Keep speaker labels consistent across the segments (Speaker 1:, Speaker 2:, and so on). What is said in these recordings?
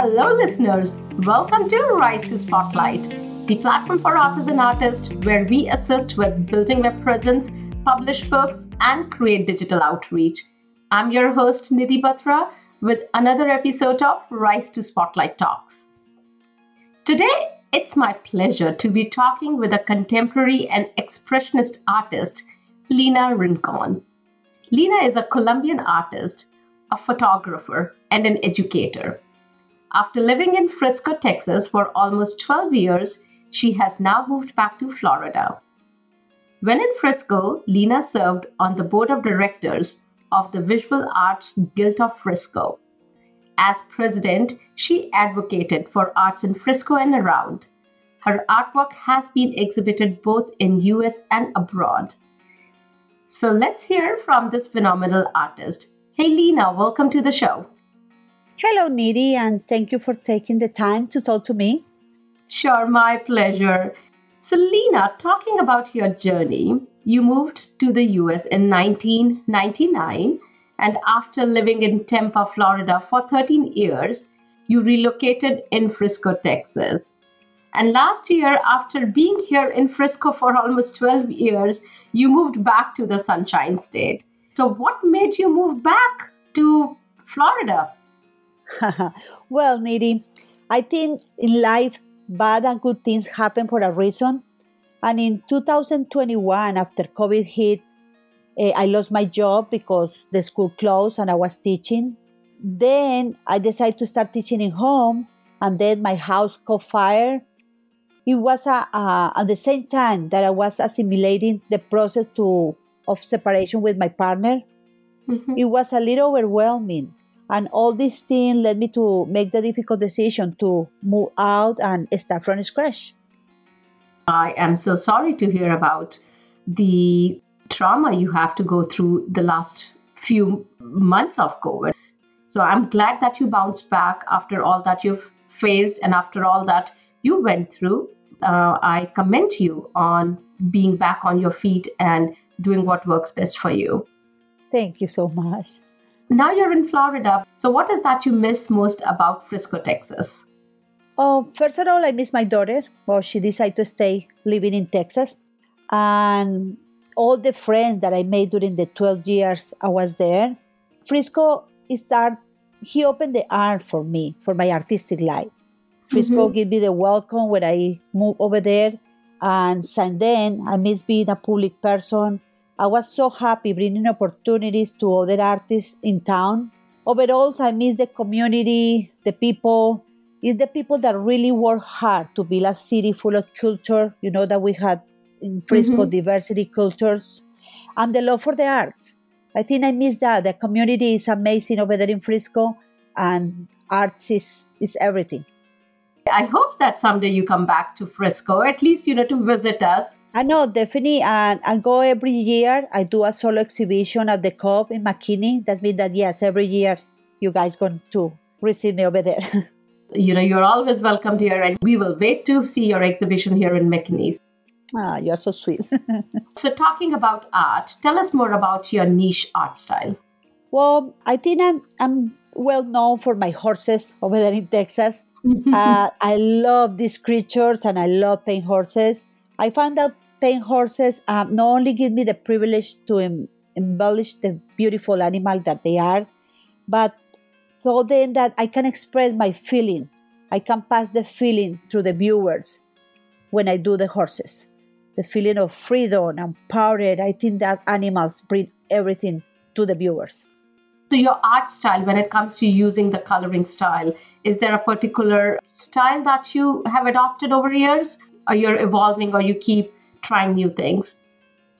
Speaker 1: Hello, listeners. Welcome to Rise to Spotlight, the platform for authors and artists where we assist with building web presence, publish books, and create digital outreach. I'm your host, Nidhi Batra, with another episode of Rise to Spotlight Talks. Today, it's my pleasure to be talking with a contemporary and expressionist artist, Lena Rincon. Lena is a Colombian artist, a photographer, and an educator. After living in Frisco, Texas for almost 12 years, she has now moved back to Florida. When in Frisco, Lena served on the board of directors of the Visual Arts Guild of Frisco. As president, she advocated for arts in Frisco and around. Her artwork has been exhibited both in US and abroad. So let's hear from this phenomenal artist. Hey Lena, welcome to the show.
Speaker 2: Hello, Nidhi, and thank you for taking the time to talk to me.
Speaker 1: Sure, my pleasure. So, Lena, talking about your journey, you moved to the US in 1999, and after living in Tampa, Florida for 13 years, you relocated in Frisco, Texas. And last year, after being here in Frisco for almost 12 years, you moved back to the Sunshine State. So, what made you move back to Florida?
Speaker 2: well, Nidhi, I think in life, bad and good things happen for a reason. And in 2021, after COVID hit, eh, I lost my job because the school closed and I was teaching. Then I decided to start teaching in home, and then my house caught fire. It was a, uh, at the same time that I was assimilating the process to of separation with my partner. Mm-hmm. It was a little overwhelming. And all these things led me to make the difficult decision to move out and start from scratch.
Speaker 1: I am so sorry to hear about the trauma you have to go through the last few months of COVID. So I'm glad that you bounced back after all that you've faced and after all that you went through. Uh, I commend you on being back on your feet and doing what works best for you.
Speaker 2: Thank you so much.
Speaker 1: Now you're in Florida. So, what is that you miss most about Frisco, Texas?
Speaker 2: Oh, first of all, I miss my daughter. Well, she decided to stay living in Texas. And all the friends that I made during the 12 years I was there. Frisco is art. He opened the art for me, for my artistic life. Frisco mm-hmm. gave me the welcome when I moved over there. And since then, I miss being a public person. I was so happy bringing opportunities to other artists in town. Overall, I miss the community, the people. It's the people that really work hard to build a city full of culture, you know, that we had in Frisco, mm-hmm. diversity cultures, and the love for the arts. I think I miss that. The community is amazing over there in Frisco, and arts is, is everything.
Speaker 1: I hope that someday you come back to Frisco, at least, you know, to visit us
Speaker 2: I know, definitely. And I go every year. I do a solo exhibition at the COP in McKinney. That means that, yes, every year you guys going to receive me over there.
Speaker 1: you know, you're always welcome here, and we will wait to see your exhibition here in McKinney.
Speaker 2: Ah, you're so sweet.
Speaker 1: so, talking about art, tell us more about your niche art style.
Speaker 2: Well, I think I'm, I'm well known for my horses over there in Texas. Uh, I love these creatures and I love paint horses. I found that paint horses um, not only give me the privilege to em- embellish the beautiful animal that they are, but so then that I can express my feeling. I can pass the feeling through the viewers when I do the horses. The feeling of freedom and power. I think that animals bring everything to the viewers.
Speaker 1: So, your art style, when it comes to using the coloring style, is there a particular style that you have adopted over years? or you're evolving or you keep trying new things?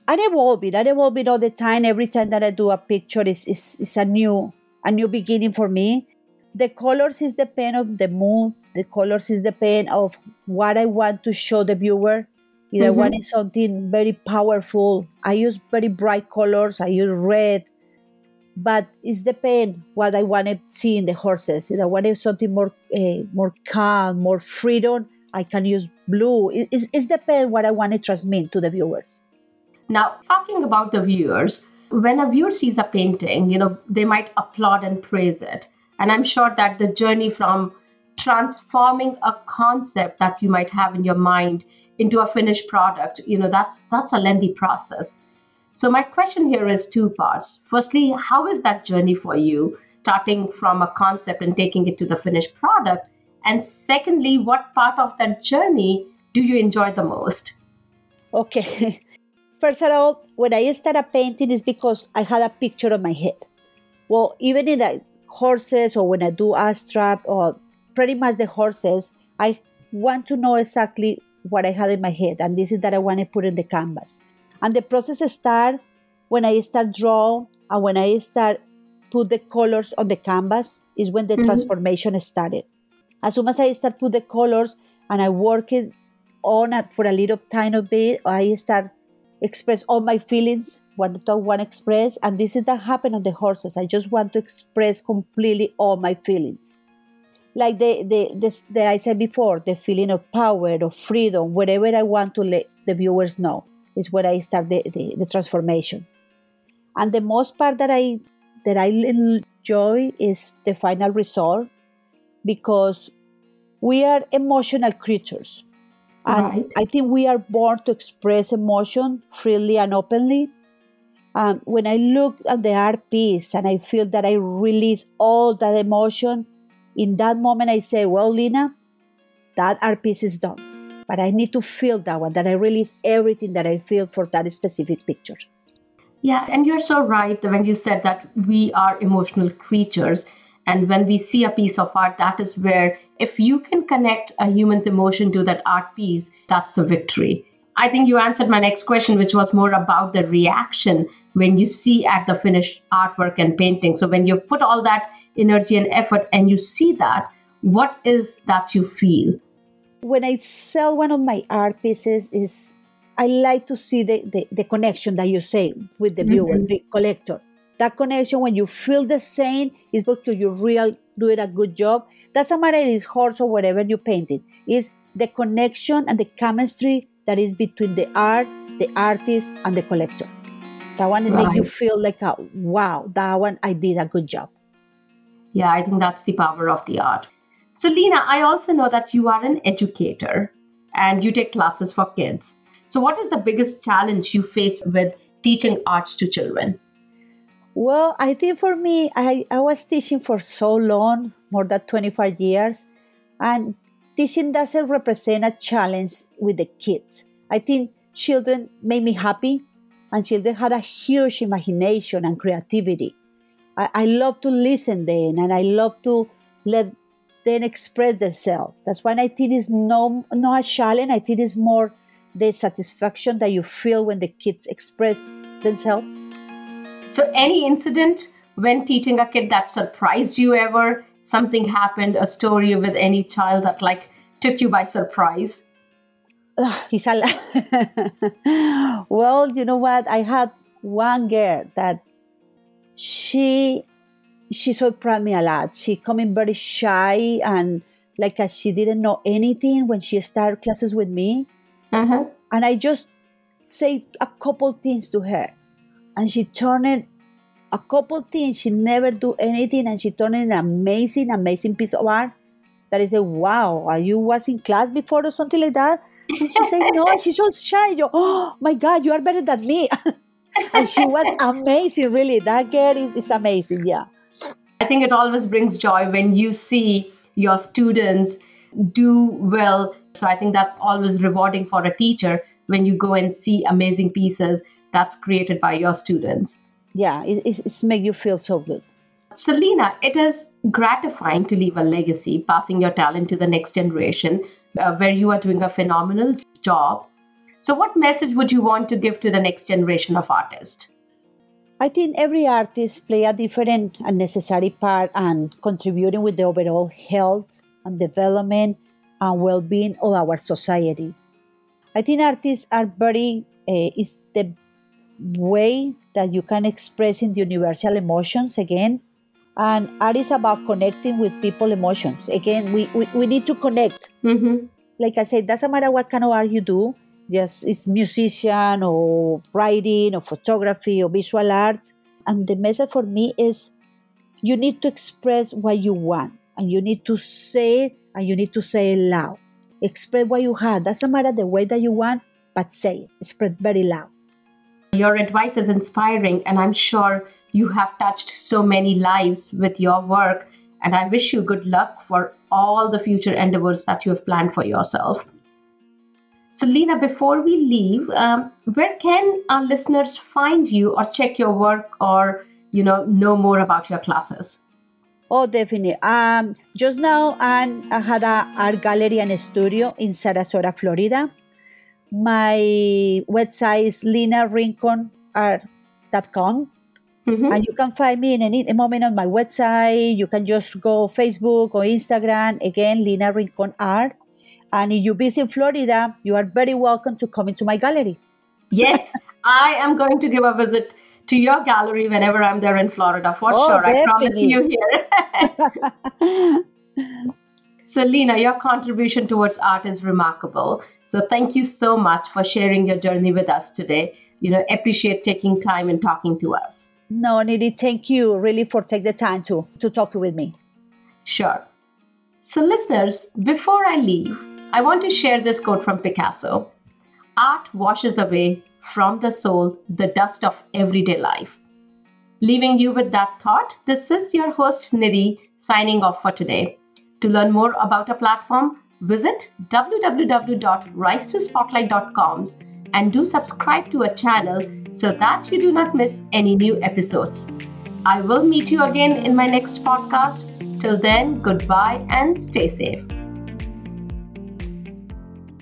Speaker 2: I'm evolving. I'm evolving all the time. Every time that I do a picture is is, is a new a new beginning for me. The colors is the pen of the mood. The colors is the pen of what I want to show the viewer. If mm-hmm. I want something very powerful, I use very bright colors. I use red, but it's the pen what I want to see in the horses. If I wanted something more uh, more calm, more freedom, I can use blue. It's, it's depend what I want to transmit to the viewers.
Speaker 1: Now, talking about the viewers, when a viewer sees a painting, you know, they might applaud and praise it. And I'm sure that the journey from transforming a concept that you might have in your mind into a finished product you know that's that's a lengthy process so my question here is two parts. Firstly how is that journey for you starting from a concept and taking it to the finished product? And secondly what part of that journey do you enjoy the most?
Speaker 2: Okay. First of all when i started painting is because i had a picture on my head. Well even in the horses or when i do abstract or pretty much the horses, I want to know exactly what I had in my head, and this is that I want to put in the canvas. And the process start when I start draw and when I start put the colors on the canvas is when the mm-hmm. transformation started. As soon as I start put the colors and I work it on it for a little tiny bit, I start express all my feelings, what I want to express, and this is that happen on the horses. I just want to express completely all my feelings like the, the, the, the I said before, the feeling of power, of freedom, whatever I want to let the viewers know is where I start the, the, the transformation. And the most part that I that I enjoy is the final result because we are emotional creatures. And right. I think we are born to express emotion freely and openly. Um, when I look at the art piece and I feel that I release all that emotion, in that moment, I say, Well, Lina, that art piece is done. But I need to feel that one, that I release everything that I feel for that specific picture.
Speaker 1: Yeah, and you're so right when you said that we are emotional creatures. And when we see a piece of art, that is where, if you can connect a human's emotion to that art piece, that's a victory. I think you answered my next question, which was more about the reaction when you see at the finished artwork and painting. So when you put all that energy and effort and you see that, what is that you feel?
Speaker 2: When I sell one of my art pieces is I like to see the, the, the connection that you say with the viewer, mm-hmm. the collector. That connection when you feel the same is because you real doing a good job. Doesn't matter if it's horse or whatever you painted. Is the connection and the chemistry that is between the art, the artist, and the collector. That one right. make you feel like, a, wow, that one I did a good job.
Speaker 1: Yeah, I think that's the power of the art. So, Lena, I also know that you are an educator and you take classes for kids. So, what is the biggest challenge you face with teaching arts to children?
Speaker 2: Well, I think for me, I, I was teaching for so long, more than 25 years, and teaching doesn't represent a challenge with the kids. I think children make me happy, and children had a huge imagination and creativity. I, I love to listen then, and I love to let them express themselves. That's why I think it's no, not a challenge. I think it's more the satisfaction that you feel when the kids express themselves.
Speaker 1: So, any incident when teaching a kid that surprised you ever? something happened, a story with any child that like took you by surprise?
Speaker 2: Ah, well, you know what? I had one girl that she she surprised me a lot. She coming very shy and like she didn't know anything when she started classes with me. Uh-huh. And I just say a couple things to her, and she turned a couple things. She never do anything, and she turned an amazing, amazing piece of art. That is a wow. Are you was in class before or something like that? And she said no. She's so shy. You, oh my God, you are better than me. and she was amazing. Really, that girl is is amazing. Yeah.
Speaker 1: I think it always brings joy when you see your students do well. So I think that's always rewarding for a teacher when you go and see amazing pieces that's created by your students
Speaker 2: yeah, it, it's, it's make you feel so good.
Speaker 1: So Lena, it is gratifying to leave a legacy, passing your talent to the next generation, uh, where you are doing a phenomenal job. So, what message would you want to give to the next generation of artists?
Speaker 2: I think every artist play a different and necessary part and contributing with the overall health and development and well-being of our society. I think artists are very uh, is the way that you can express in the universal emotions again. And art is about connecting with people emotions. Again, we, we, we need to connect. Mm-hmm. Like I said, doesn't matter what kind of art you do, just it's musician or writing or photography or visual arts. And the message for me is you need to express what you want. and you need to say it and you need to say it loud. Express what you have. Doesn't matter the way that you want, but say it. Spread very loud.
Speaker 1: Your advice is inspiring, and I'm sure you have touched so many lives with your work. And I wish you good luck for all the future endeavors that you have planned for yourself. So, Lena, before we leave, um, where can our listeners find you or check your work or you know know more about your classes?
Speaker 2: Oh, definitely. Um, just now, I had a art gallery and studio in Sarasota, Florida. My website is linarincon.com. Mm-hmm. And you can find me in any moment on my website. You can just go Facebook or Instagram. Again, Lena Rincon Art. And if you visit Florida, you are very welcome to come into my gallery.
Speaker 1: Yes, I am going to give a visit to your gallery whenever I'm there in Florida for oh, sure. Definitely. I promise you here. so, Lena, your contribution towards art is remarkable. So, thank you so much for sharing your journey with us today. You know, appreciate taking time and talking to us.
Speaker 2: No, Nidhi, thank you really for take the time to to talk with me.
Speaker 1: Sure. So, listeners, before I leave, I want to share this quote from Picasso Art washes away from the soul the dust of everyday life. Leaving you with that thought, this is your host Nidhi signing off for today. To learn more about our platform, visit www.risetospotlight.com and do subscribe to our channel so that you do not miss any new episodes. I will meet you again in my next podcast. Till then, goodbye and stay safe.